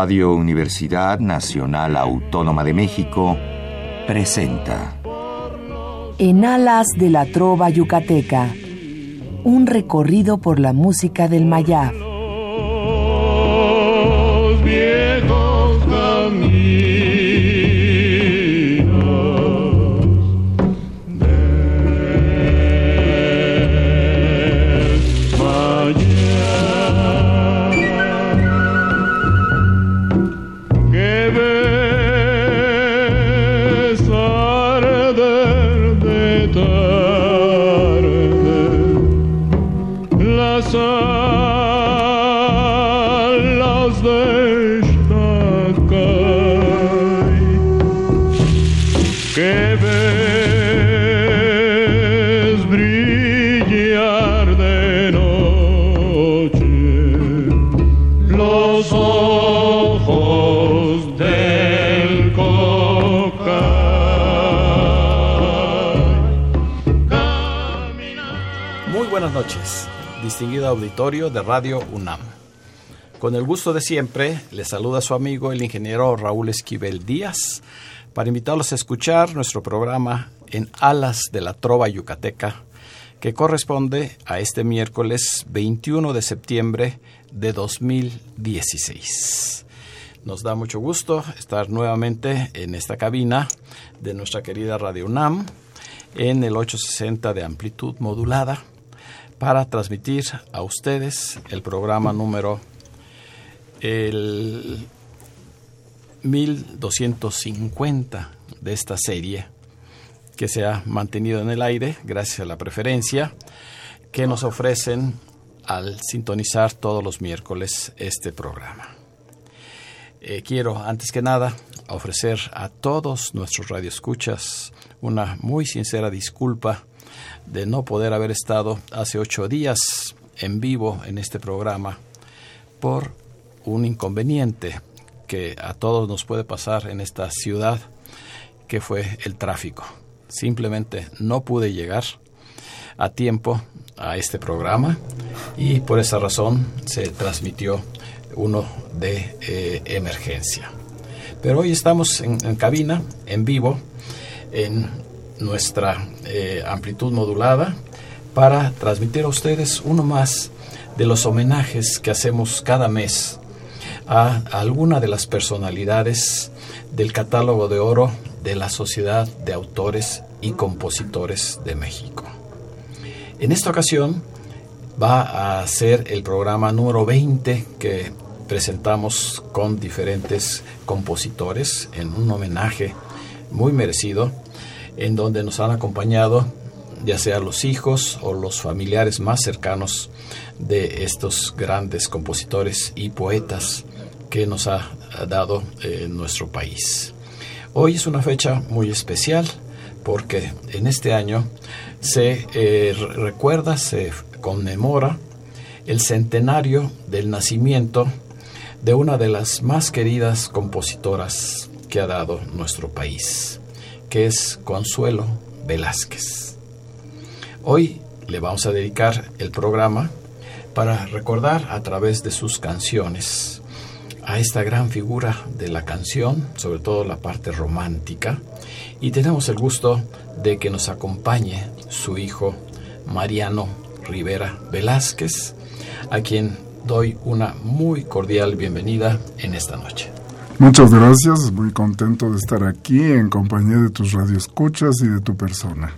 Radio Universidad Nacional Autónoma de México presenta En alas de la trova yucateca, un recorrido por la música del Mayab. Distinguido auditorio de Radio UNAM. Con el gusto de siempre, le saluda su amigo el ingeniero Raúl Esquivel Díaz para invitarlos a escuchar nuestro programa En Alas de la Trova Yucateca, que corresponde a este miércoles 21 de septiembre de 2016. Nos da mucho gusto estar nuevamente en esta cabina de nuestra querida Radio UNAM en el 860 de amplitud modulada para transmitir a ustedes el programa número el 1250 de esta serie que se ha mantenido en el aire gracias a la preferencia que nos ofrecen al sintonizar todos los miércoles este programa. Eh, quiero, antes que nada, ofrecer a todos nuestros radioescuchas una muy sincera disculpa de no poder haber estado hace ocho días en vivo en este programa por un inconveniente que a todos nos puede pasar en esta ciudad, que fue el tráfico. Simplemente no pude llegar a tiempo a este programa y por esa razón se transmitió uno de eh, emergencia. Pero hoy estamos en, en cabina, en vivo, en nuestra eh, amplitud modulada para transmitir a ustedes uno más de los homenajes que hacemos cada mes a alguna de las personalidades del catálogo de oro de la Sociedad de Autores y Compositores de México. En esta ocasión va a ser el programa número 20 que presentamos con diferentes compositores en un homenaje muy merecido en donde nos han acompañado ya sea los hijos o los familiares más cercanos de estos grandes compositores y poetas que nos ha dado eh, nuestro país. Hoy es una fecha muy especial porque en este año se eh, recuerda, se conmemora el centenario del nacimiento de una de las más queridas compositoras que ha dado nuestro país que es Consuelo Velázquez. Hoy le vamos a dedicar el programa para recordar a través de sus canciones a esta gran figura de la canción, sobre todo la parte romántica, y tenemos el gusto de que nos acompañe su hijo Mariano Rivera Velázquez, a quien doy una muy cordial bienvenida en esta noche. Muchas gracias, muy contento de estar aquí en compañía de tus radioescuchas y de tu persona.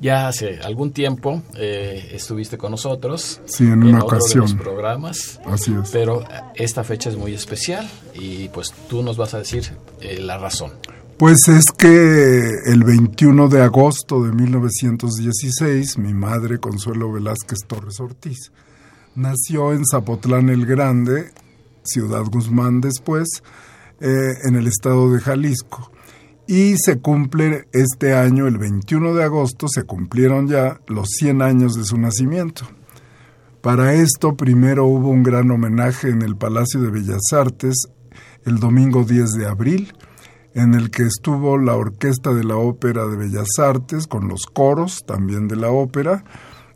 Ya hace algún tiempo eh, estuviste con nosotros. Sí, en una ocasión. De programas. Así es. Pero esta fecha es muy especial y pues tú nos vas a decir eh, la razón. Pues es que el 21 de agosto de 1916, mi madre, Consuelo Velázquez Torres Ortiz, nació en Zapotlán el Grande, Ciudad Guzmán después, eh, en el estado de Jalisco. Y se cumple este año, el 21 de agosto, se cumplieron ya los 100 años de su nacimiento. Para esto primero hubo un gran homenaje en el Palacio de Bellas Artes el domingo 10 de abril, en el que estuvo la Orquesta de la Ópera de Bellas Artes con los coros también de la ópera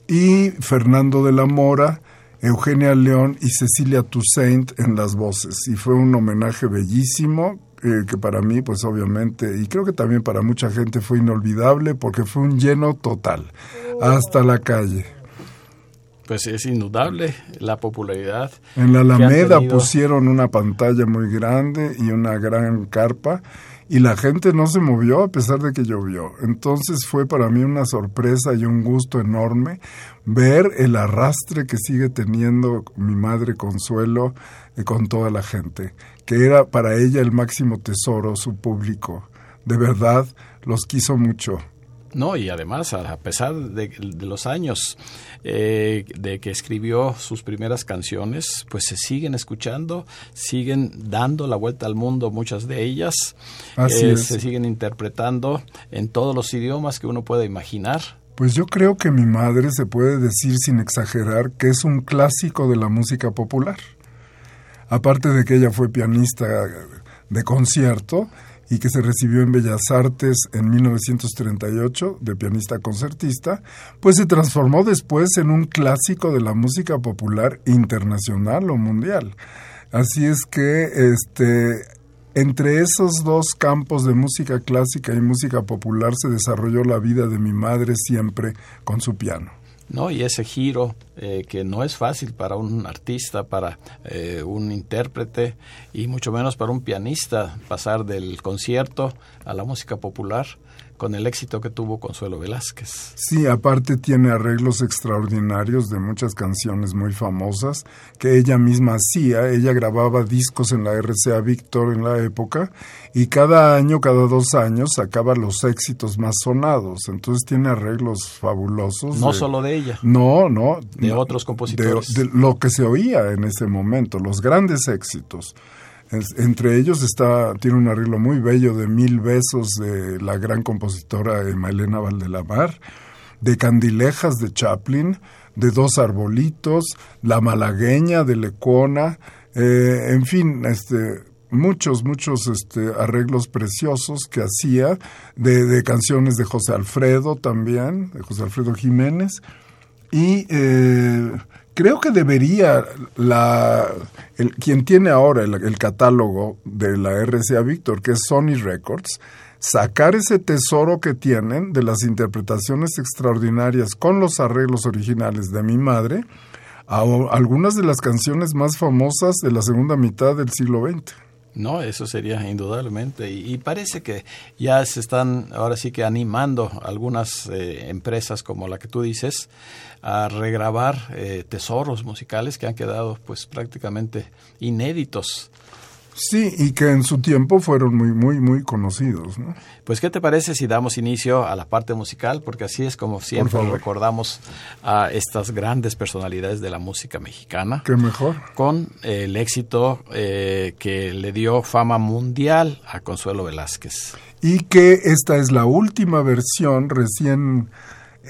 y Fernando de la Mora, Eugenia León y Cecilia Toussaint en las voces. Y fue un homenaje bellísimo eh, que para mí, pues obviamente, y creo que también para mucha gente fue inolvidable porque fue un lleno total, hasta la calle. Pues es indudable la popularidad. En la Alameda pusieron una pantalla muy grande y una gran carpa y la gente no se movió a pesar de que llovió. Entonces fue para mí una sorpresa y un gusto enorme ver el arrastre que sigue teniendo mi madre Consuelo eh, con toda la gente, que era para ella el máximo tesoro, su público. De verdad, los quiso mucho. No, y además, a pesar de, los años eh, de que escribió sus primeras canciones, pues se siguen escuchando, siguen dando la vuelta al mundo muchas de ellas, eh, se siguen interpretando en todos los idiomas que uno pueda imaginar. Pues yo creo que mi madre se puede decir sin exagerar que es un clásico de la música popular. Aparte de que ella fue pianista de concierto, y que se recibió en Bellas Artes en 1938 de pianista concertista, pues se transformó después en un clásico de la música popular internacional o mundial. Así es que este entre esos dos campos de música clásica y música popular se desarrolló la vida de mi madre siempre con su piano. ¿No? Y ese giro eh, que no es fácil para un artista, para eh, un intérprete y mucho menos para un pianista pasar del concierto a la música popular con el éxito que tuvo Consuelo Velázquez. Sí, aparte tiene arreglos extraordinarios de muchas canciones muy famosas que ella misma hacía. Ella grababa discos en la RCA Victor en la época y cada año, cada dos años, sacaba los éxitos más sonados. Entonces tiene arreglos fabulosos. No solo de ella. No, no. De otros compositores. de lo que se oía en ese momento, los grandes éxitos entre ellos está, tiene un arreglo muy bello de Mil Besos de la gran compositora Elena Valdelamar, de Candilejas de Chaplin, de Dos Arbolitos, La Malagueña de Lecona, eh, en fin, este, muchos, muchos este, arreglos preciosos que hacía, de, de, canciones de José Alfredo también, de José Alfredo Jiménez, y eh, creo que debería la el, quien tiene ahora el, catálogo de la RCA Victor, que es Sony Records, sacar ese tesoro que tienen de las interpretaciones extraordinarias con los arreglos originales de mi madre a algunas de las canciones más famosas de la segunda mitad del siglo XX. No, eso sería indudablemente. Y, parece que ya se están ahora sí que animando algunas eh, empresas como la que tú dices a regrabar eh, tesoros musicales que han quedado pues prácticamente inéditos. Sí, y que en su tiempo fueron muy, muy, muy conocidos. ¿no? Pues, ¿qué te parece si damos inicio a la parte musical? Porque así es como siempre recordamos a estas grandes personalidades de la música mexicana. Qué mejor. Con el éxito eh, que le dio fama mundial a Consuelo Velázquez. Y que esta es la última versión recién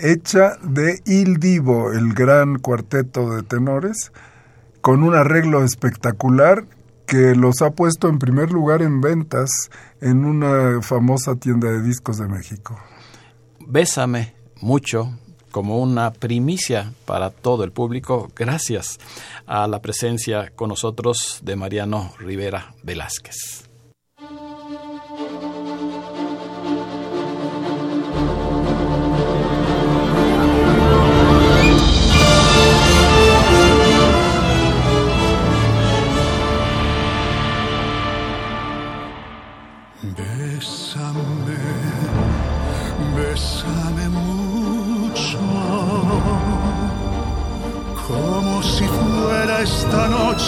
hecha de Il Divo, el gran cuarteto de tenores, con un arreglo espectacular que los ha puesto en primer lugar en ventas en una famosa tienda de discos de México. Bésame mucho como una primicia para todo el público, gracias a la presencia con nosotros de Mariano Rivera Velázquez.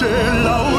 La última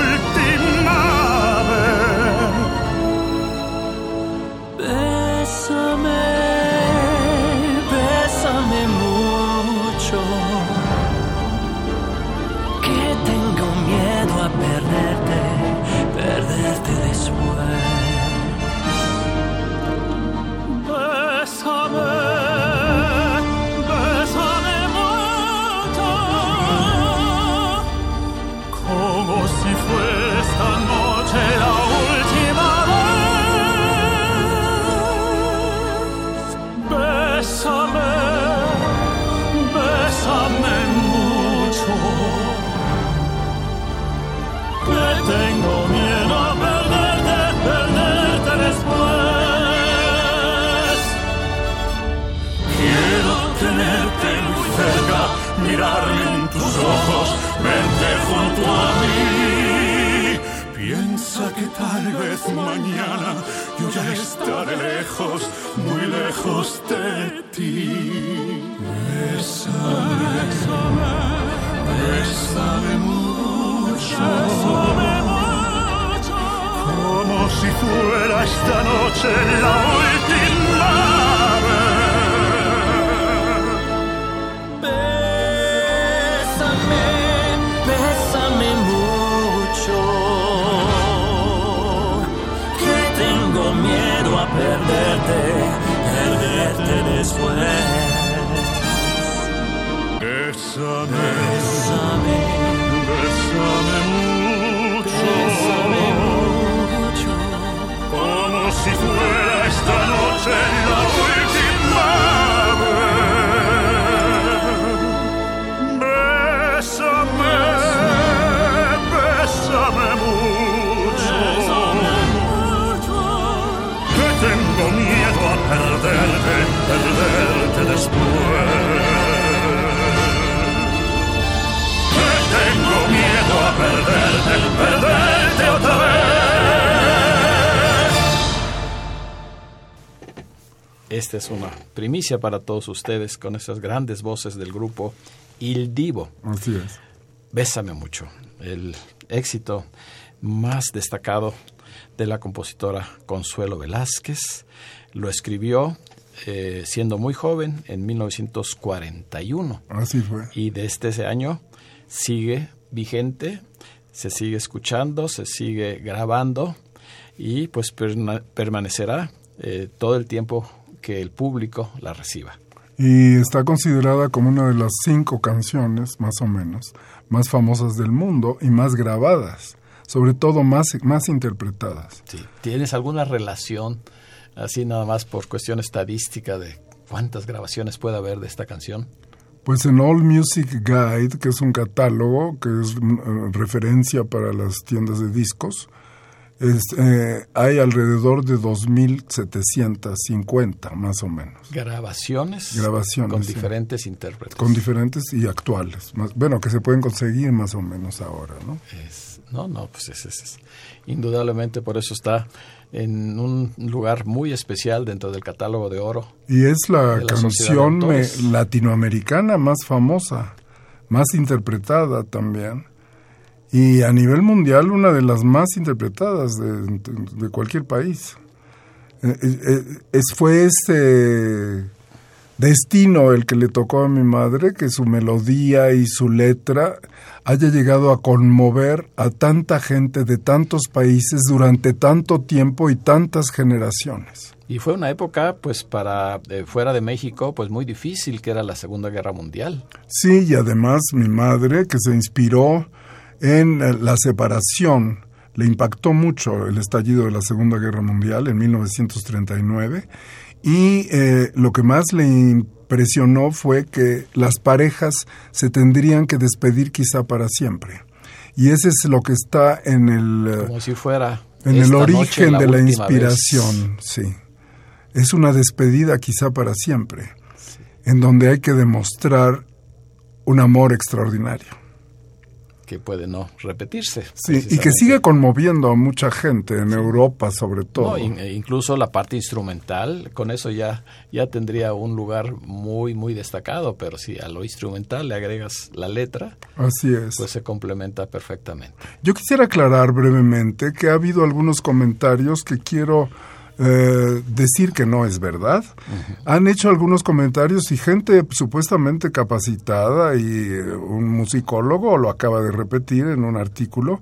tal vez mañana yo ya estaré lejos, muy lejos de ti. Bésame, bésame mucho. Como si fuera esta noche la última vez. Primicia para todos ustedes con esas grandes voces del grupo Il Divo. Así es. Bésame mucho, el éxito más destacado de la compositora Consuelo Velázquez. Lo escribió eh, siendo muy joven, en 1941. Así fue. Y desde ese año sigue vigente, se sigue escuchando, se sigue grabando y pues permanecerá eh, todo el tiempo que el público la reciba. Y está considerada como una de las cinco canciones, más o menos, más famosas del mundo y más grabadas, sobre todo más, más interpretadas. Sí. ¿Tienes alguna relación, así nada más por cuestión estadística, de cuántas grabaciones puede haber de esta canción? Pues en All Music Guide, que es un catálogo, que es mm, eh, referencia para las tiendas de discos, es, eh, hay alrededor de 2.750, más o menos, Grabaciones, Grabaciones, con sí. diferentes intérpretes. con diferentes y actuales. Más, bueno, que se pueden conseguir más o menos ahora, ¿no? Es- no, no, pues es, es- indudablemente por eso está en un lugar muy especial dentro del catálogo de oro. Y es la, canción me- latinoamericana más famosa, más interpretada también. Y a nivel mundial una de las más interpretadas de, de cualquier país. Eh, eh, eh, es, fue ese destino el que le tocó a mi madre, que su melodía y su letra haya llegado a conmover a tanta gente de tantos países durante tanto tiempo y tantas generaciones. Y fue una época, pues, para eh, fuera de México, pues muy difícil, que era la Segunda Guerra Mundial. Sí, y además mi madre, que se inspiró en eh, la separación, le impactó mucho el estallido de la Segunda Guerra Mundial en 1939 y eh, lo que más le impresionó fue que las parejas se tendrían que despedir quizá para siempre. Y ese es lo que está en el, eh, Como si fuera. en el origen de la vez. inspiración, sí. Es una despedida quizá para siempre, en donde hay que demostrar un amor extraordinario. Que puede no repetirse. Sí, y que sigue conmoviendo a mucha gente en Europa sobre todo. No, incluso la parte instrumental, con eso ya, ya tendría un lugar muy, muy destacado, pero si a lo instrumental le agregas la letra, Así es. pues se complementa perfectamente. Yo quisiera aclarar brevemente que ha habido algunos comentarios que quiero eh, decir que no es verdad. Han hecho algunos comentarios y gente supuestamente capacitada y eh, un musicólogo lo acaba de repetir en un artículo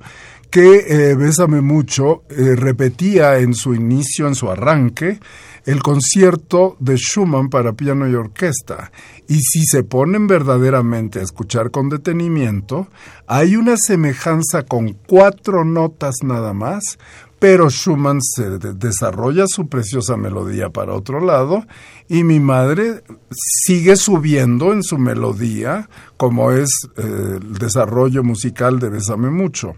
que eh, Bésame mucho repetía en su inicio, en su arranque, el concierto de Schumann para piano y orquesta. Y si se ponen verdaderamente a escuchar con detenimiento, hay una semejanza con cuatro notas nada más, pero Schumann se de- desarrolla su preciosa melodía para otro lado y mi madre sigue subiendo en su melodía, como es eh, el desarrollo musical de Bésame mucho.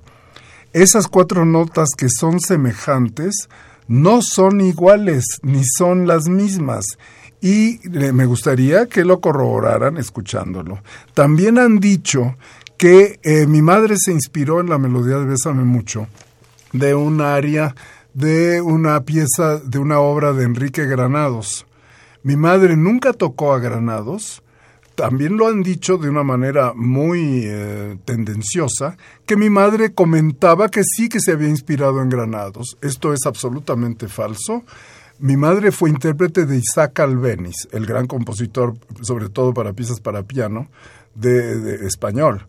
Esas cuatro notas que son semejantes no son iguales ni son las mismas. y me gustaría que lo corroboraran escuchándolo. También han dicho que eh, mi madre se inspiró en la melodía de Bésame mucho de un área de una pieza de una obra de Enrique Granados. Mi madre nunca tocó a Granados, también lo han dicho de una manera muy eh, tendenciosa, que mi madre comentaba que sí que se había inspirado en Granados. Esto es absolutamente falso. Mi madre fue intérprete de Isaac Albeniz, el gran compositor, sobre todo para piezas para piano, de español.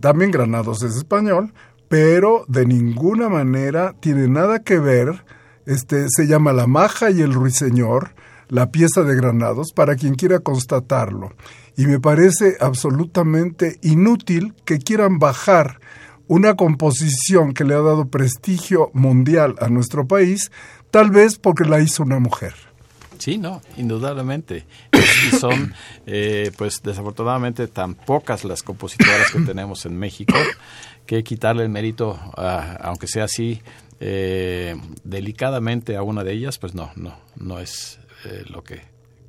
También Granados es español, pero de ninguna manera tiene nada que ver, este, se llama La Maja y el Ruiseñor, la pieza de Granados, para quien quiera constatarlo. Y me parece absolutamente inútil que quieran bajar una composición que le ha dado prestigio mundial a nuestro país, tal vez porque la hizo una mujer. Sí, no, indudablemente. Y son, eh, pues desafortunadamente, tan pocas las compositoras que tenemos en México que quitarle el mérito, aunque sea así, eh, delicadamente a una de ellas, pues no, no, no es eh, lo que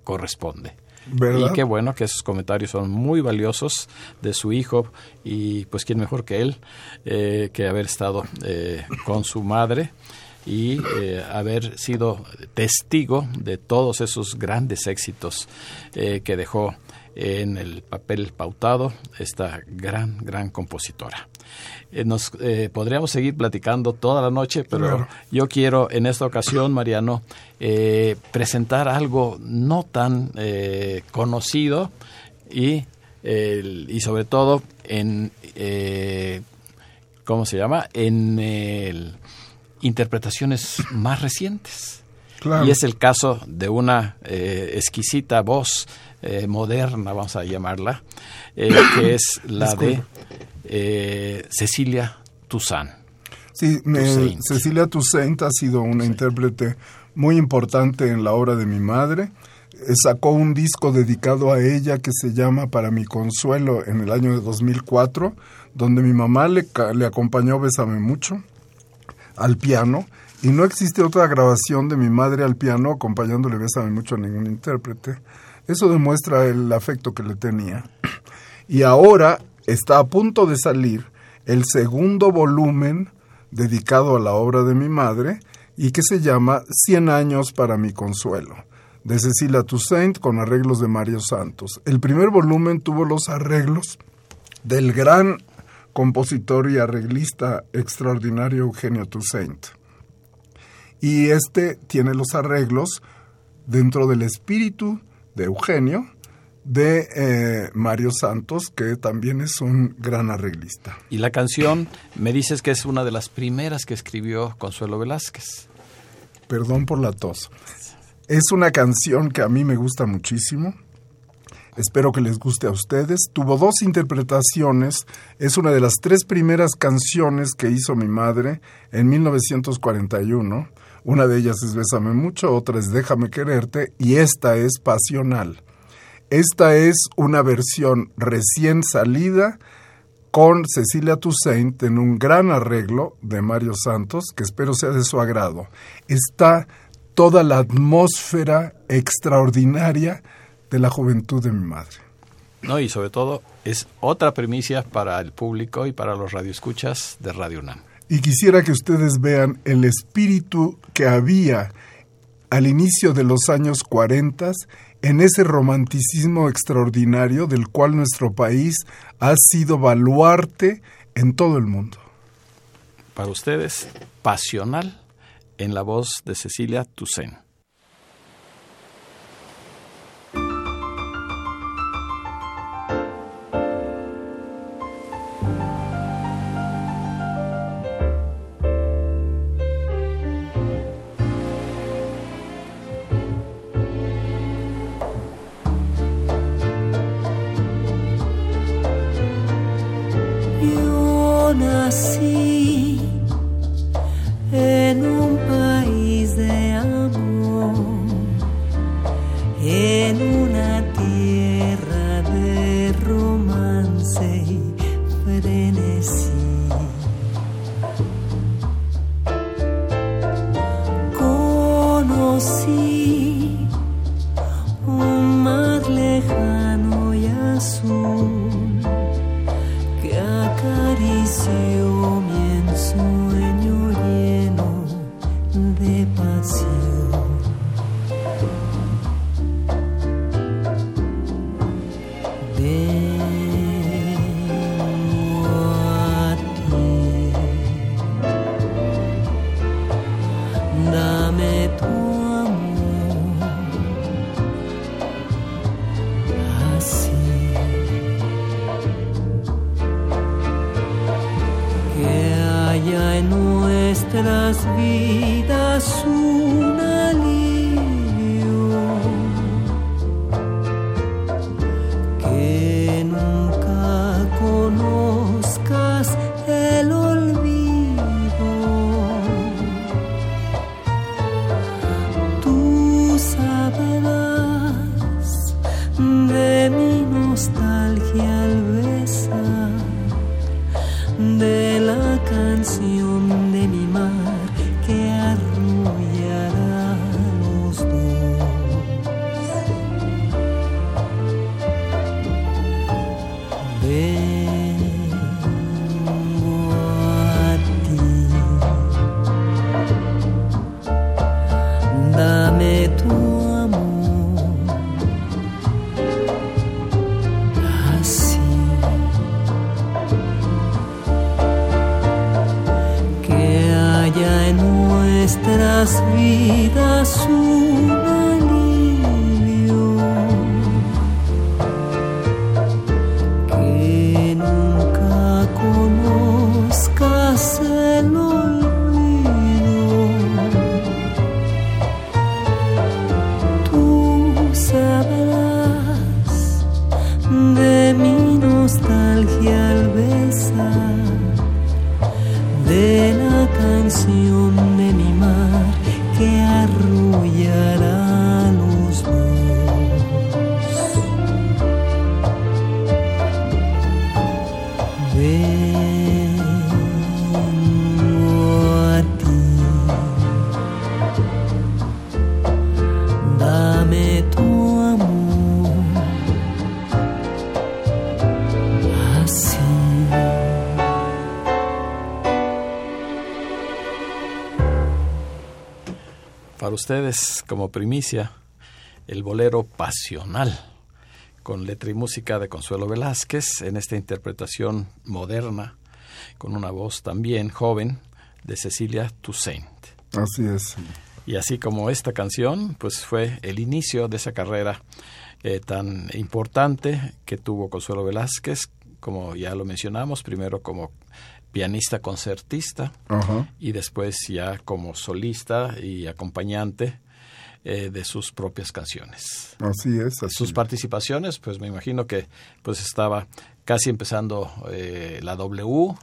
corresponde. Y qué bueno que esos comentarios son muy valiosos de su hijo y pues quién mejor que él eh, que haber estado con su madre y haber sido testigo de todos esos grandes éxitos que dejó en el papel pautado esta gran, gran compositora. Eh, nos eh, podríamos seguir platicando toda la noche, pero yo quiero en esta ocasión, Mariano, eh, presentar algo no tan conocido y, y sobre todo en, ¿cómo se llama? En interpretaciones más recientes. Y es el caso de una exquisita voz moderna, vamos a llamarla, que es la de eh, Cecilia Toussaint. Sí, Cecilia Toussaint ha sido una intérprete muy importante en la obra de mi madre. Eh, sacó un disco dedicado a ella que se llama Para mi consuelo en el año de 2004, donde mi mamá le, le acompañó Bésame mucho al piano y no existe otra grabación de mi madre al piano acompañándole mucho a ningún intérprete. Eso demuestra el afecto que le tenía. Y ahora está a punto de salir el segundo volumen dedicado a la obra de mi madre y que se llama Cien años para mi consuelo, de Cecilia Toussaint con arreglos de Mario Santos. El primer volumen tuvo los arreglos del gran compositor y arreglista extraordinario Eugenio Toussaint. Y este tiene los arreglos dentro del espíritu de Eugenio, de eh, Mario Santos, que también es un gran arreglista. Y la canción, me dices que es una de las primeras que escribió Consuelo Velázquez. Perdón por la tos. Es una canción que a mí me gusta muchísimo. Espero que les guste a ustedes. Tuvo dos interpretaciones. Es una de las tres primeras canciones que hizo mi madre en 1941. Una de ellas es Bésame mucho, otra es Déjame quererte y esta es Pasional. Esta es una versión recién salida con Cecilia Toussaint en un gran arreglo de Mario Santos, que espero sea de su agrado. Está toda la atmósfera extraordinaria de la juventud de mi madre. No, y sobre todo es otra primicia para el público y para los radioescuchas de Radio UNAM. Y quisiera que ustedes vean el espíritu que había al inicio de los años 40 en ese romanticismo extraordinario del cual nuestro país ha sido baluarte en todo el mundo. Para ustedes, pasional en la voz de Cecilia Toussaint. nuestras vidas una. Ustedes como primicia el bolero pasional con letra y música de Consuelo Velázquez en esta interpretación moderna con una voz también joven de Cecilia Toussaint. Así es. Y así como esta canción, pues fue el inicio de esa carrera eh, tan importante que tuvo Consuelo Velázquez, como ya lo mencionamos, primero como pianista concertista y después ya como solista y acompañante eh, de sus propias canciones. Así es. Sus participaciones, pues me imagino que pues estaba casi empezando eh, la W.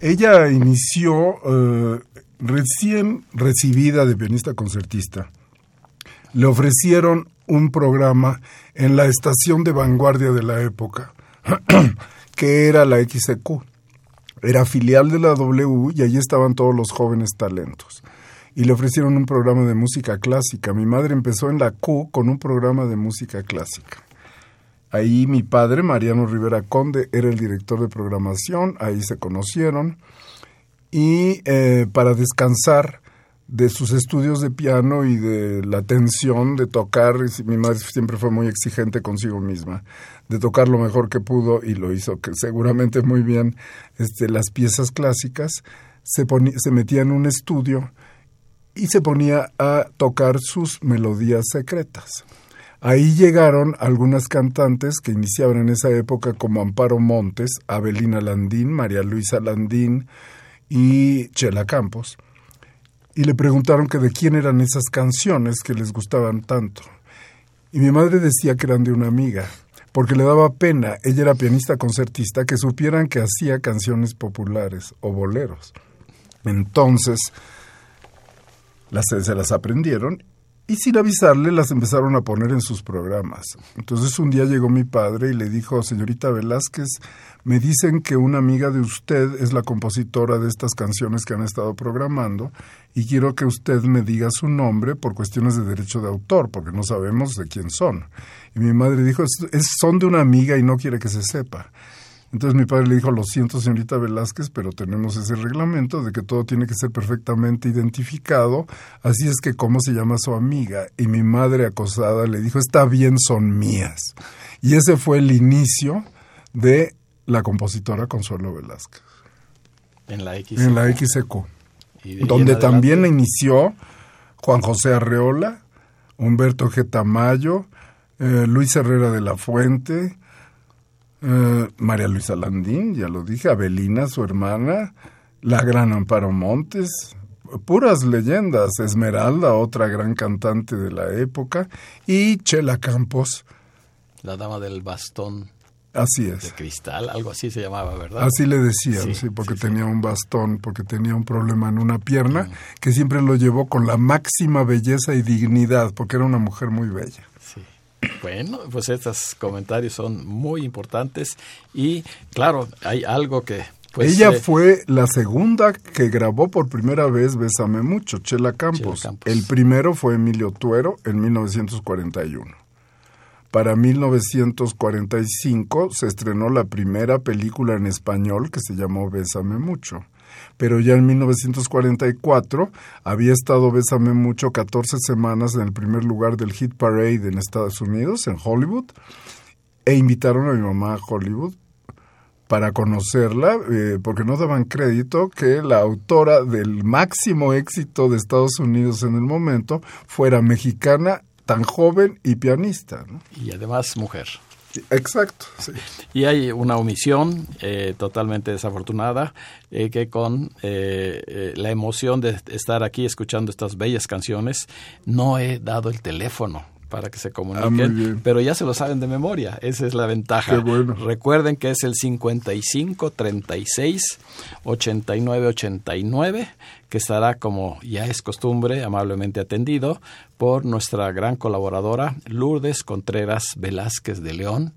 Ella inició eh, recién recibida de pianista concertista. Le ofrecieron un programa en la estación de vanguardia de la época, que era la XQ era filial de la W y allí estaban todos los jóvenes talentos. Y le ofrecieron un programa de música clásica. Mi madre empezó en la Q con un programa de música clásica. Ahí mi padre, Mariano Rivera Conde, era el director de programación, ahí se conocieron. Y eh, para descansar de sus estudios de piano y de la tensión de tocar, mi madre siempre fue muy exigente consigo misma de tocar lo mejor que pudo y lo hizo que seguramente muy bien este, las piezas clásicas, se, se metía en un estudio y se ponía a tocar sus melodías secretas. Ahí llegaron algunas cantantes que iniciaban en esa época como Amparo Montes, Abelina Landín, María Luisa Landín y Chela Campos. Y le preguntaron que de quién eran esas canciones que les gustaban tanto. Y mi madre decía que eran de una amiga porque le daba pena, ella era pianista concertista, que supieran que hacía canciones populares o boleros. Entonces, las, se las aprendieron y sin avisarle las empezaron a poner en sus programas. Entonces un día llegó mi padre y le dijo, señorita Velázquez, me dicen que una amiga de usted es la compositora de estas canciones que han estado programando y quiero que usted me diga su nombre por cuestiones de derecho de autor, porque no sabemos de quién son. Y mi madre dijo, es, son de una amiga y no quiere que se sepa. Entonces mi padre le dijo, lo siento señorita Velázquez, pero tenemos ese reglamento de que todo tiene que ser perfectamente identificado, así es que cómo se llama su amiga. Y mi madre acosada le dijo, está bien, son mías. Y ese fue el inicio de la compositora Consuelo Velázquez. En la XQ. En la XQ. Donde también inició Juan José Arreola, Humberto G. Tamayo, eh, Luis Herrera de la Fuente, eh, María Luisa Landín, ya lo dije, Abelina, su hermana, la gran Amparo Montes, puras leyendas, Esmeralda, otra gran cantante de la época, y Chela Campos. La dama del bastón. Así es. De cristal, algo así se llamaba, ¿verdad? Así le decían, sí, porque tenía un bastón, porque tenía un problema en una pierna, que siempre lo llevó con la máxima belleza y dignidad, porque era una mujer muy bella. Bueno, pues estos comentarios son muy importantes y claro, hay algo que... Pues, Ella eh, fue la segunda que grabó por primera vez Bésame Mucho, Chela Campos. El primero fue Emilio Tuero en 1941. Para 1945 se estrenó la primera película en español que se llamó Bésame Mucho pero ya en 1944 había estado Bésame Mucho 14 semanas en el primer lugar del Hit Parade en Estados Unidos, en Hollywood, e invitaron a mi mamá a Hollywood para conocerla, eh, porque no daban crédito que la autora del máximo éxito de Estados Unidos en el momento fuera mexicana, tan joven y pianista. Y además mujer. Exacto. Y hay una omisión eh, totalmente desafortunada eh, que con eh, la emoción de estar aquí escuchando estas bellas canciones no he dado el teléfono para que se comuniquen, pero ya se lo saben de memoria, esa es la ventaja. Recuerden que es el 55 36 89 89 que estará como ya es costumbre amablemente atendido por nuestra gran colaboradora Lourdes Contreras Velázquez de León,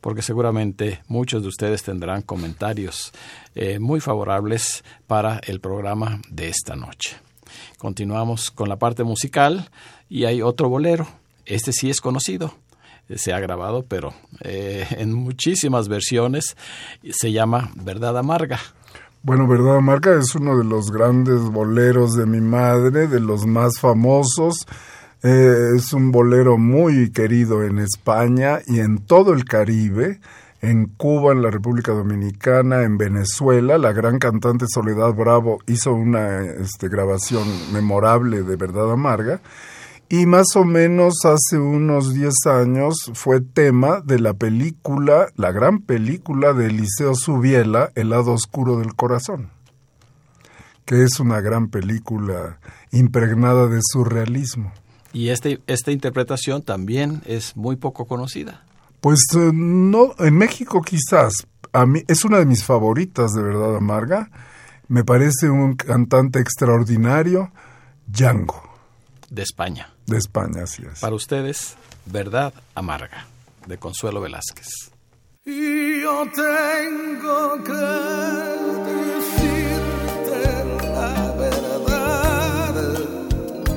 porque seguramente muchos de ustedes tendrán comentarios eh, muy favorables para el programa de esta noche. Continuamos con la parte musical y hay otro bolero este sí es conocido, se ha grabado, pero eh, en muchísimas versiones se llama Verdad Amarga. Bueno, Verdad Amarga es uno de los grandes boleros de mi madre, de los más famosos. Eh, es un bolero muy querido en España y en todo el Caribe, en Cuba, en la República Dominicana, en Venezuela. La gran cantante Soledad Bravo hizo una este, grabación memorable de Verdad Amarga. Y más o menos hace unos 10 años fue tema de la película, la gran película de Eliseo Subiela, El lado oscuro del corazón, que es una gran película impregnada de surrealismo. Y este, esta interpretación también es muy poco conocida. Pues eh, no, en México quizás. A mí es una de mis favoritas de verdad amarga. Me parece un cantante extraordinario, Django. De España. De España, así es. Para ustedes, Verdad Amarga, de Consuelo Velázquez. Yo tengo que decirte la verdad,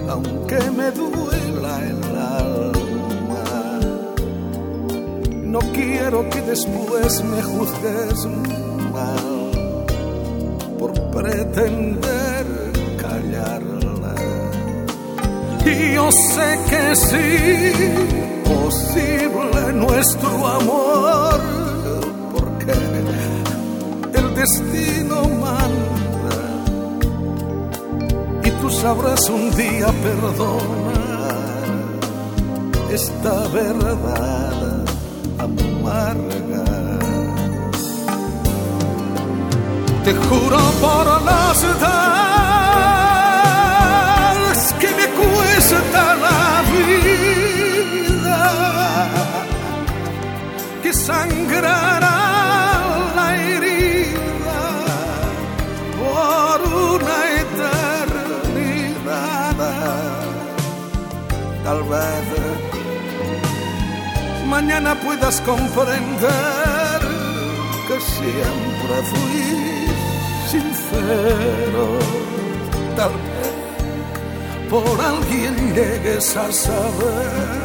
aunque me duela el alma. No quiero que después me juzgues mal por pretender callar yo sé que sí, posible nuestro amor, porque el destino manda y tú sabrás un día perdonar esta verdad amarga. Te juro por las sangrará la herida por una eternidad. Tal vez mañana puedas comprender que siempre fui sincero. Tal vez por alguien llegues a saber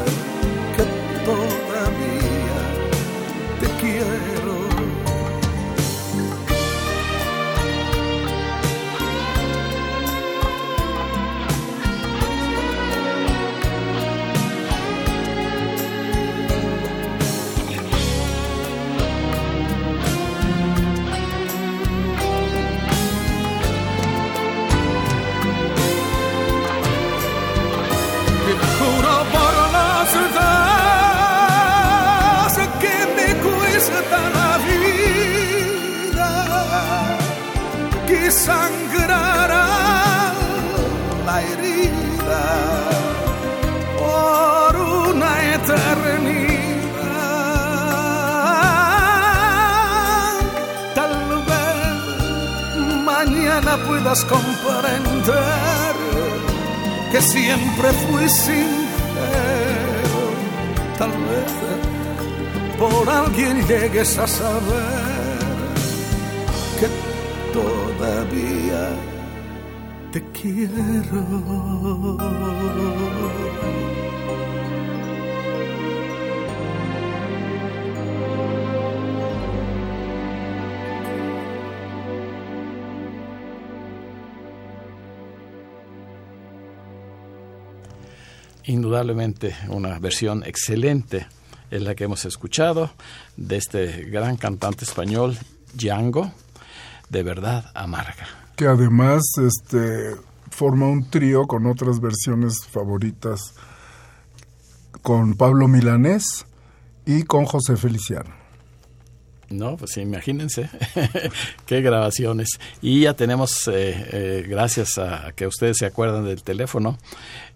puedas comprender que siempre fui sincero. Tal vez por alguien llegues a saber que todavía te quiero. Indudablemente una versión excelente es la que hemos escuchado de este gran cantante español, Django, de verdad amarga. Que además este, forma un trío con otras versiones favoritas, con Pablo Milanés y con José Feliciano. No, pues imagínense qué grabaciones. Y ya tenemos, eh, eh, gracias a que ustedes se acuerdan del teléfono,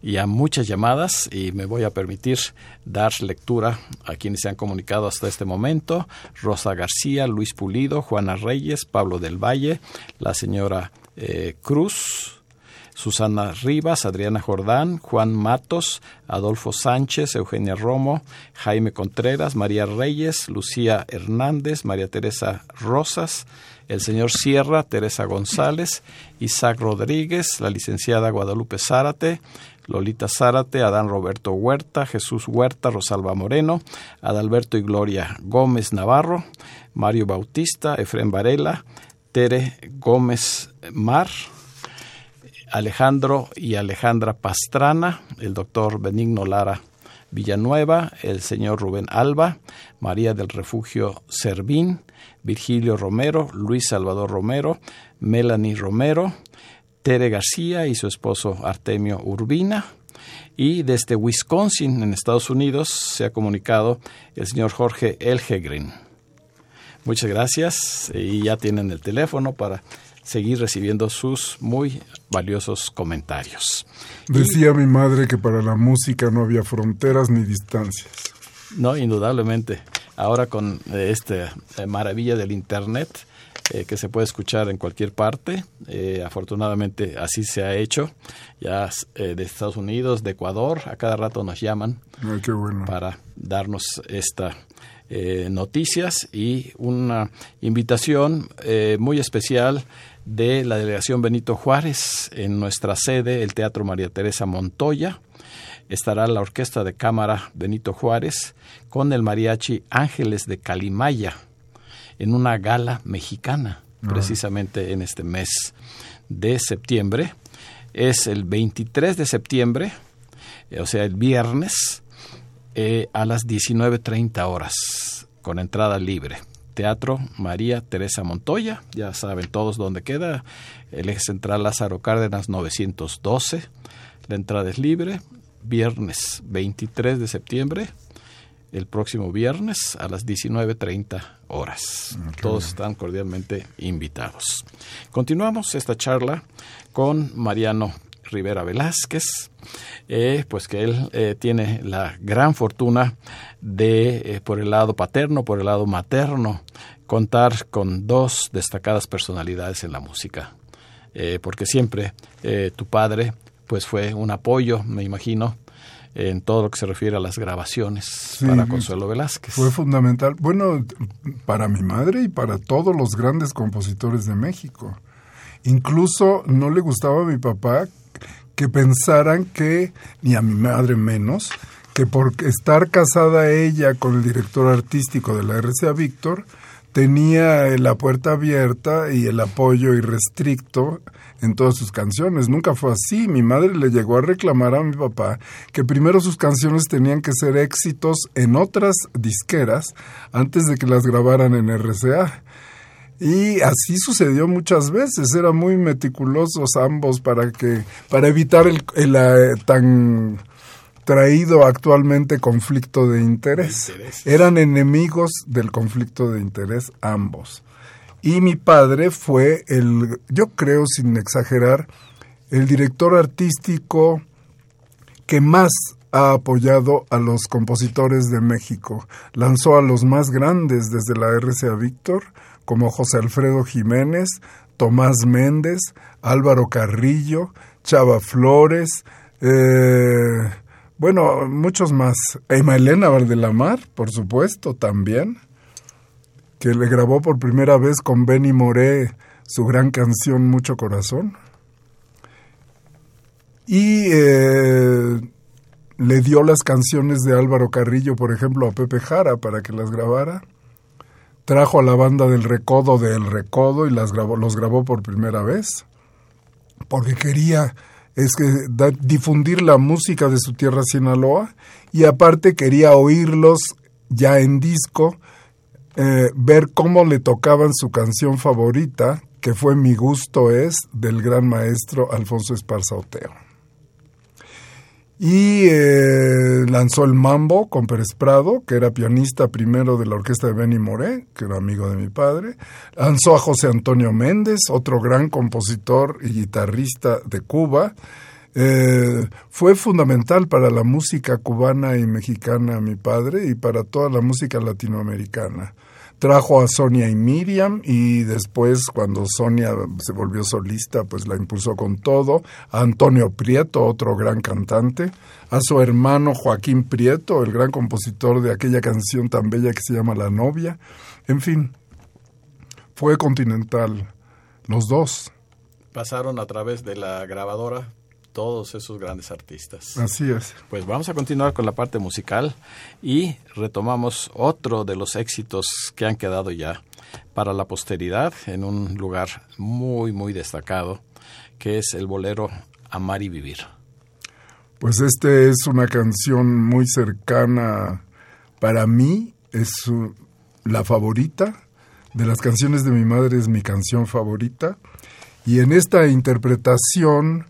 y a muchas llamadas y me voy a permitir dar lectura a quienes se han comunicado hasta este momento. Rosa García, Luis Pulido, Juana Reyes, Pablo del Valle, la señora eh, Cruz, Susana Rivas, Adriana Jordán, Juan Matos, Adolfo Sánchez, Eugenia Romo, Jaime Contreras, María Reyes, Lucía Hernández, María Teresa Rosas, el señor Sierra, Teresa González, Isaac Rodríguez, la licenciada Guadalupe Zárate, Lolita Zárate, Adán Roberto Huerta, Jesús Huerta, Rosalba Moreno, Adalberto y Gloria Gómez Navarro, Mario Bautista, Efrén Varela, Tere Gómez Mar, Alejandro y Alejandra Pastrana, el doctor Benigno Lara Villanueva, el señor Rubén Alba, María del Refugio Servín, Virgilio Romero, Luis Salvador Romero, Melanie Romero, Tere García y su esposo Artemio Urbina. Y desde Wisconsin, en Estados Unidos, se ha comunicado el señor Jorge Elgegrin. Muchas gracias y ya tienen el teléfono para seguir recibiendo sus muy valiosos comentarios. Decía mi madre que para la música no había fronteras ni distancias. No, indudablemente. Ahora con eh, esta eh, maravilla del Internet, eh, que se puede escuchar en cualquier parte. afortunadamente así se ha hecho. Ya de Estados Unidos, de Ecuador, a cada rato nos llaman para darnos esta noticias y una invitación muy especial de la delegación Benito Juárez en nuestra sede, el Teatro María Teresa Montoya. Estará la Orquesta de Cámara Benito Juárez con el mariachi Ángeles de Calimaya en una gala mexicana, ah. precisamente en este mes de septiembre. Es el 23 de septiembre, eh, o sea, el viernes, eh, a las 19.30 horas, con entrada libre. Teatro María Teresa Montoya, ya saben todos dónde queda, el eje central Lázaro Cárdenas 912, la entrada es libre, viernes 23 de septiembre, el próximo viernes a las 19.30 horas. Ah, todos están cordialmente invitados. Continuamos esta charla con Mariano Rivera Velázquez, eh, pues que él eh, tiene la gran fortuna de, eh, por el lado paterno, por el lado materno, contar con dos destacadas personalidades en la música. porque siempre tu padre pues fue un apoyo, me imagino, en todo lo que se refiere a las grabaciones para Consuelo Velázquez. Fue fundamental, bueno, para mi madre y para todos los grandes compositores de México. Incluso no le gustaba a mi papá que pensaran que, ni a mi madre menos, que por estar casada ella con el director artístico de la RCA Víctor, tenía la puerta abierta y el apoyo irrestricto en todas sus canciones. Nunca fue así. Mi madre le llegó a reclamar a mi papá que primero sus canciones tenían que ser éxitos en otras disqueras antes de que las grabaran en RCA. Y así sucedió muchas veces, eran muy meticulosos ambos para que para evitar el, eh, tan traído actualmente conflicto de interés. Eran enemigos del conflicto de interés ambos. Y mi padre fue el, yo creo sin exagerar, el director artístico que más ha apoyado a los compositores de México. Lanzó a los más grandes desde la RCA Víctor, como José Alfredo Jiménez, Tomás Méndez, Álvaro Carrillo, Chava Flores, eh, bueno, muchos más. Emma Elena Valdelamar, por supuesto, también, que le grabó por primera vez con Benny Moré su gran canción Mucho Corazón. Y eh, le dio las canciones de Álvaro Carrillo, por ejemplo, a Pepe Jara para que las grabara. Trajo a la banda del Recodo del Recodo y las grabó, los grabó por primera vez, porque quería es que difundir la música de su tierra Sinaloa y aparte quería oírlos ya en disco, eh, ver cómo le tocaban su canción favorita, que fue Mi gusto es, del gran maestro Alfonso Esparza Oteo y eh, lanzó el Mambo con Pérez Prado, que era pianista primero de la orquesta de Benny Moré, que era amigo de mi padre. Lanzó a José Antonio Méndez, otro gran compositor y guitarrista de Cuba. Eh, fue fundamental para la música cubana y mexicana mi padre y para toda la música latinoamericana trajo a Sonia y Miriam y después cuando Sonia se volvió solista pues la impulsó con todo, a Antonio Prieto, otro gran cantante, a su hermano Joaquín Prieto, el gran compositor de aquella canción tan bella que se llama La novia, en fin, fue continental, los dos. Pasaron a través de la grabadora todos esos grandes artistas. Así es. Pues vamos a continuar con la parte musical y retomamos otro de los éxitos que han quedado ya para la posteridad en un lugar muy, muy destacado, que es el bolero Amar y Vivir. Pues este es una canción muy cercana para mí, es la favorita. De las canciones de mi madre es mi canción favorita. Y en esta interpretación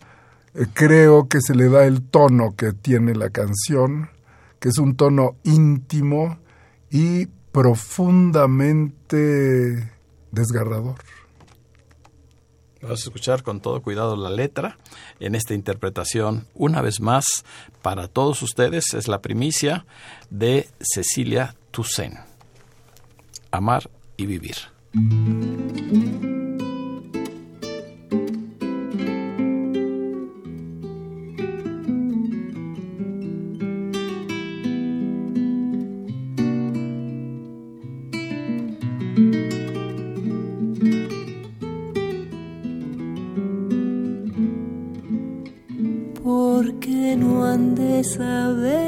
creo que se le da el tono que tiene la canción, que es un tono íntimo y profundamente desgarrador. Vamos a escuchar con todo cuidado la letra en esta interpretación. Una vez más, para todos ustedes es la primicia de Cecilia Toussaint. Amar y vivir. Saber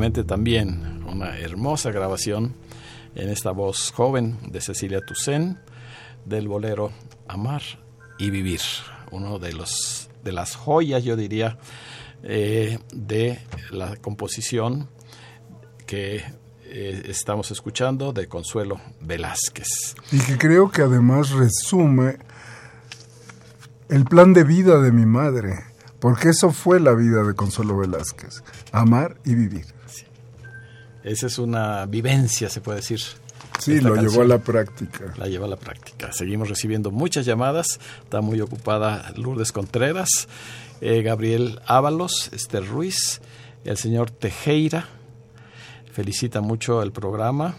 También una hermosa grabación en esta voz joven de Cecilia Toussaint del bolero Amar y Vivir, uno de los de las joyas, yo diría, eh, de la composición que eh, estamos escuchando de Consuelo Velázquez. Y que creo que además resume el plan de vida de mi madre, porque eso fue la vida de Consuelo Velázquez, amar y vivir. Esa es una vivencia, se puede decir. Sí, esta lo llevó a la práctica. La lleva a la práctica. Seguimos recibiendo muchas llamadas. Está muy ocupada Lourdes Contreras, eh, Gabriel Ábalos, Esther Ruiz, el señor Tejeira. Felicita mucho el programa.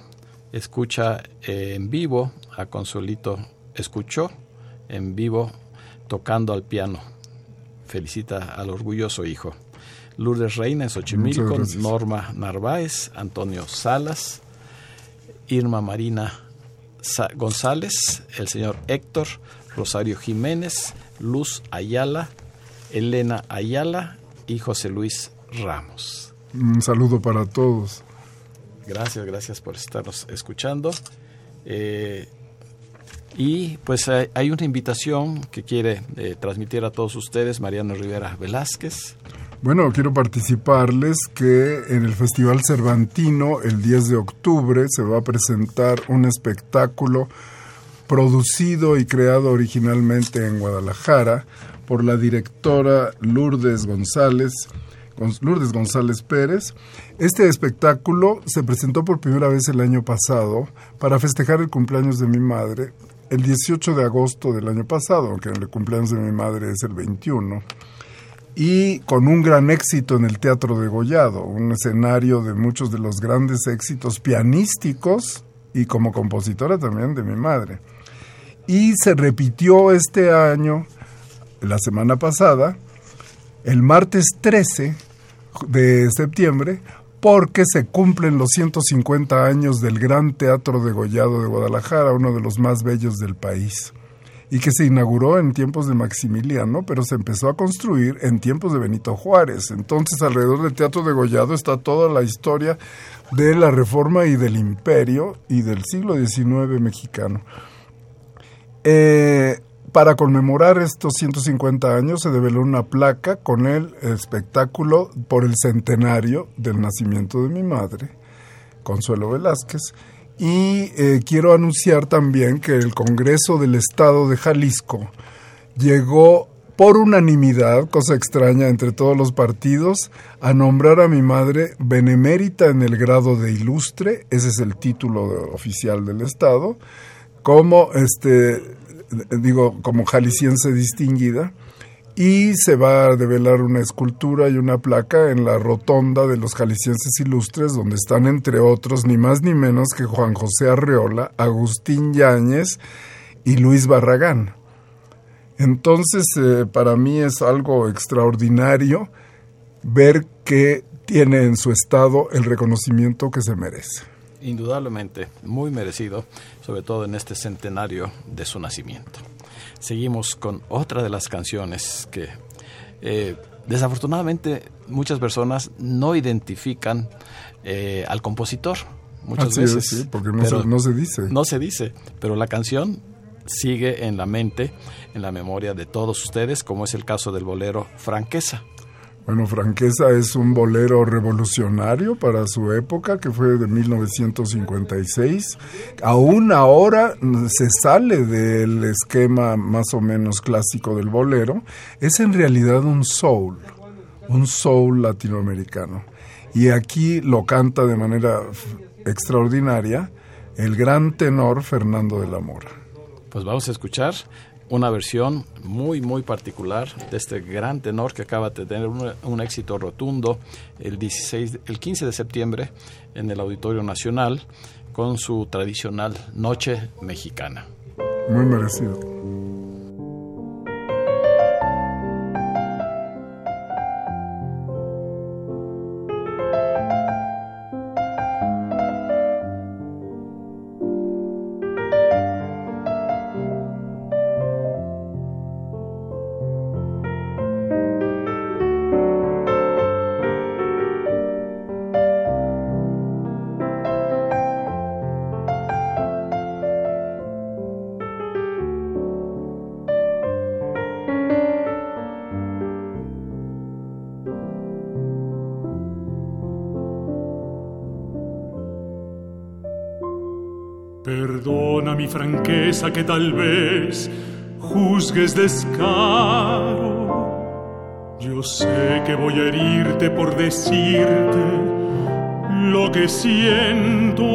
Escucha eh, en vivo a Consuelito. Escuchó en vivo tocando al piano. Felicita al orgulloso hijo. Lourdes Reina en Xochimilco. Norma Narváez, Antonio Salas, Irma Marina Sa- González, el señor Héctor, Rosario Jiménez, Luz Ayala, Elena Ayala y José Luis Ramos. Un saludo para todos. Gracias, gracias por estarnos escuchando. Eh, y pues hay, hay una invitación que quiere eh, transmitir a todos ustedes Mariano Rivera Velázquez. Bueno, quiero participarles que en el Festival Cervantino, el 10 de octubre, se va a presentar un espectáculo producido y creado originalmente en Guadalajara por la directora Lourdes González, Gon- Lourdes González Pérez. Este espectáculo se presentó por primera vez el año pasado para festejar el cumpleaños de mi madre, el 18 de agosto del año pasado, aunque el cumpleaños de mi madre es el 21 y con un gran éxito en el Teatro de Gollado, un escenario de muchos de los grandes éxitos pianísticos y como compositora también de mi madre. Y se repitió este año, la semana pasada, el martes 13 de septiembre, porque se cumplen los 150 años del Gran Teatro de Gollado de Guadalajara, uno de los más bellos del país y que se inauguró en tiempos de Maximiliano, pero se empezó a construir en tiempos de Benito Juárez. Entonces, alrededor del Teatro de Gollado está toda la historia de la Reforma y del Imperio y del siglo XIX mexicano. Eh, para conmemorar estos 150 años se develó una placa con el espectáculo por el centenario del nacimiento de mi madre, Consuelo Velázquez, y eh, quiero anunciar también que el Congreso del Estado de Jalisco llegó por unanimidad, cosa extraña entre todos los partidos, a nombrar a mi madre benemérita en el grado de ilustre, ese es el título oficial del Estado, como este digo como jalisciense distinguida y se va a develar una escultura y una placa en la rotonda de los jaliscienses ilustres, donde están entre otros ni más ni menos que Juan José Arreola, Agustín Yáñez y Luis Barragán. Entonces, eh, para mí es algo extraordinario ver que tiene en su estado el reconocimiento que se merece. indudablemente muy merecido, sobre todo en este centenario de su nacimiento. Seguimos con otra de las canciones que eh, desafortunadamente muchas personas no identifican eh, al compositor. Muchas veces. sí, porque no se, no se dice. No se dice, pero la canción sigue en la mente, en la memoria de todos ustedes, como es el caso del bolero Franqueza. Bueno, Franqueza es un bolero revolucionario para su época, que fue de 1956. Aún ahora se sale del esquema más o menos clásico del bolero. Es en realidad un soul, un soul latinoamericano. Y aquí lo canta de manera extraordinaria el gran tenor Fernando de la Mora. Pues vamos a escuchar una versión muy, muy particular de este gran tenor que acaba de tener un, éxito rotundo el, 16, el 15 de septiembre en el Auditorio Nacional con su tradicional Noche Mexicana. Muy merecido. Que tal vez juzgues descaro. Yo sé que voy a herirte por decirte lo que siento.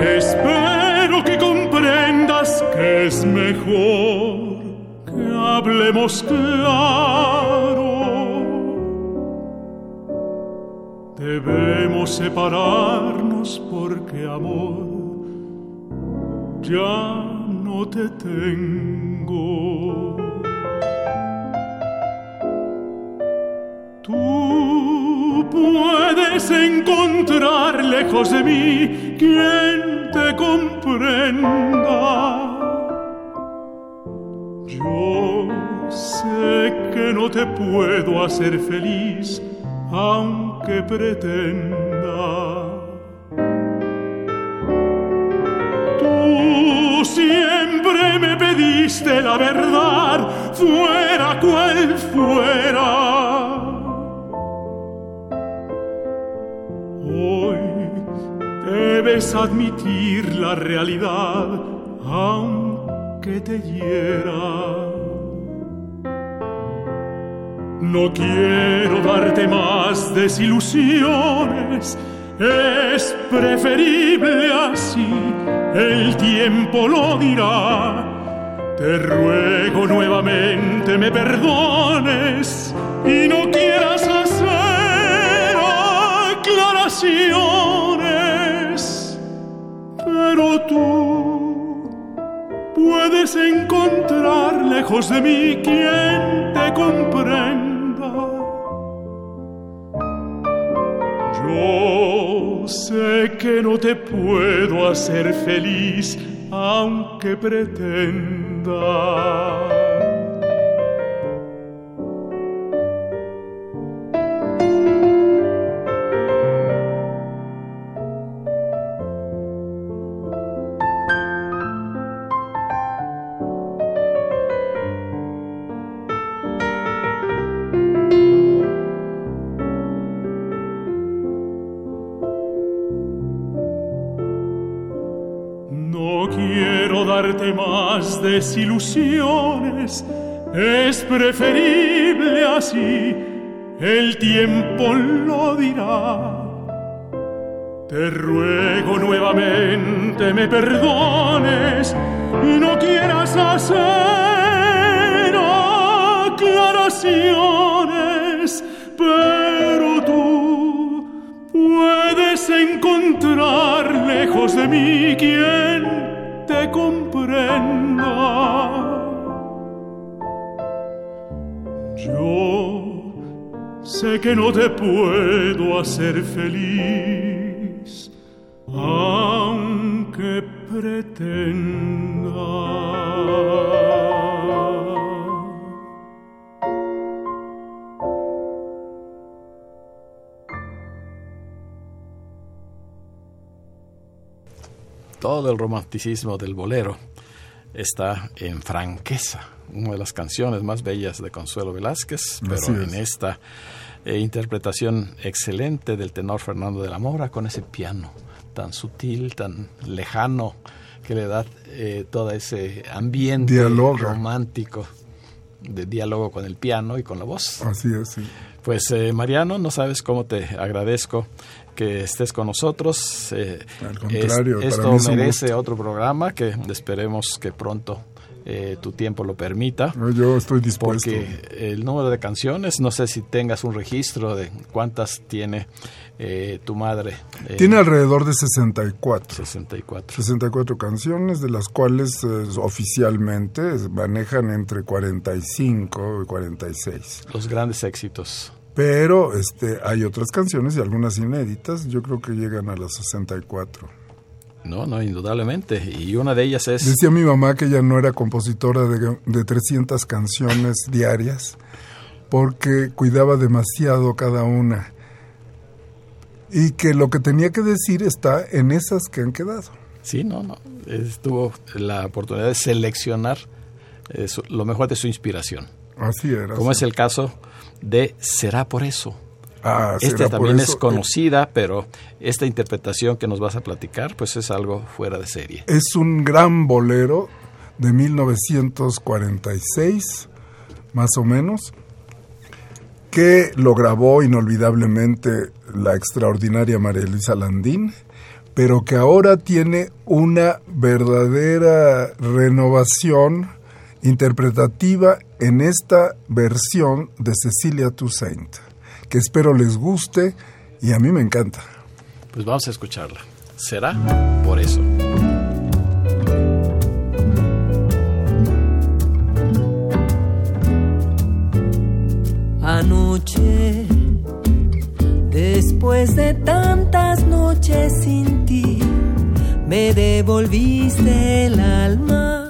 Espero que comprendas que es mejor que hablemos claro. Debemos separarnos porque amor ya no te tengo. Tú puedes encontrar lejos de mí quien te comprenda. Yo sé que no te puedo hacer feliz aunque pretenda. Me pediste la verdad, fuera cual fuera. Hoy debes admitir la realidad, aunque te hiera. No quiero darte más desilusiones, es preferible así, el tiempo lo dirá. Te ruego nuevamente me perdones y no quieras hacer aclaraciones, pero tú puedes encontrar lejos de mí quien te comprenda Yo sé que no te puedo hacer feliz, aunque pretenda. 的。Desilusiones, es preferible así, el tiempo lo dirá. Te ruego nuevamente me perdones. Y no quieras hacer aclaraciones, pero tú puedes encontrar lejos de mí quien te Yo sé que no te puedo hacer feliz, aunque pretenda. todo el romanticismo del bolero está en Franqueza, una de las canciones más bellas de Consuelo Velázquez, pero en esta eh, interpretación excelente del tenor Fernando de la Mora con ese piano tan sutil, tan lejano, que le da eh, todo ese ambiente romántico de diálogo con el piano y con la voz. Así es, sí. Pues eh, Mariano, no sabes cómo te agradezco que estés con nosotros. Eh, Al contrario, esto merece otro programa que esperemos que pronto eh, tu tiempo lo permita. Yo estoy dispuesto. Porque el número de canciones, no sé si tengas un registro de cuántas tiene eh, tu madre. tiene alrededor de 64. 64. 64 canciones, de las cuales oficialmente manejan entre 45 y 46. Los grandes éxitos. Pero este, hay otras canciones y algunas inéditas, yo creo que llegan a las 64. No, no, indudablemente. Y una de ellas es... Decía mi mamá que ella no era compositora de, de 300 canciones diarias porque cuidaba demasiado cada una. Y que lo que tenía que decir está en esas que han quedado. Sí, no, no. Estuvo la oportunidad de seleccionar eh, lo mejor de su inspiración. Así era. Como es el caso de Será por eso. Ah, esta también es conocida, pero esta interpretación que nos vas a platicar, pues es algo fuera de serie. Es un gran bolero de 1946, más o menos, que lo grabó inolvidablemente la extraordinaria María Luisa Landín, pero que ahora tiene una verdadera renovación interpretativa en esta versión de Cecilia Toussaint, que espero les guste y a mí me encanta. Pues vamos a escucharla. Será por eso. Anoche, después de tantas noches sin ti, me devolviste el alma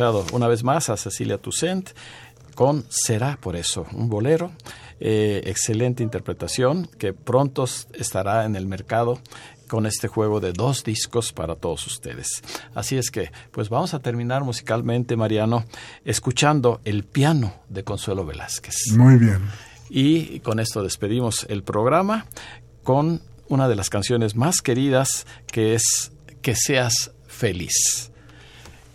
escuchado una vez más a Cecilia Toussaint con Será por eso, un bolero, eh, excelente interpretación que pronto estará en el mercado con este juego de dos discos para todos ustedes. Así es que, pues vamos a terminar musicalmente, Mariano, escuchando el piano de Consuelo Velázquez. Muy bien. Y con esto despedimos el programa con una de las canciones más queridas que es Que seas feliz.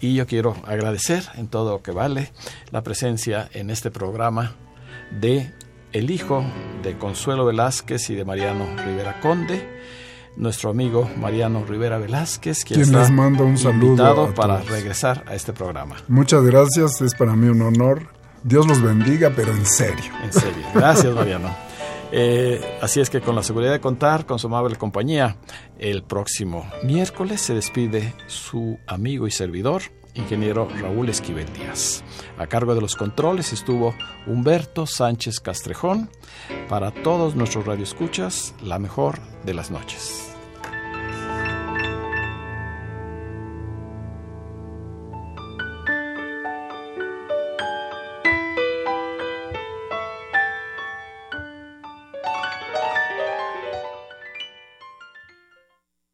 Y yo quiero agradecer en todo lo que vale la presencia en este programa de el hijo de Consuelo Velázquez y de Mariano Rivera Conde, nuestro amigo Mariano Rivera Velázquez, quien, Quien les manda un saludo para todos. regresar a este programa. Muchas gracias, es para mí un honor. Dios los bendiga, pero en serio. En serio. Gracias, Mariano. Eh, así es que con la seguridad de contar con su amable compañía, el próximo miércoles se despide su amigo y servidor, ingeniero Raúl Esquivel Díaz. A cargo de los controles estuvo Humberto Sánchez Castrejón. Para todos nuestros radioescuchas, la mejor de las noches.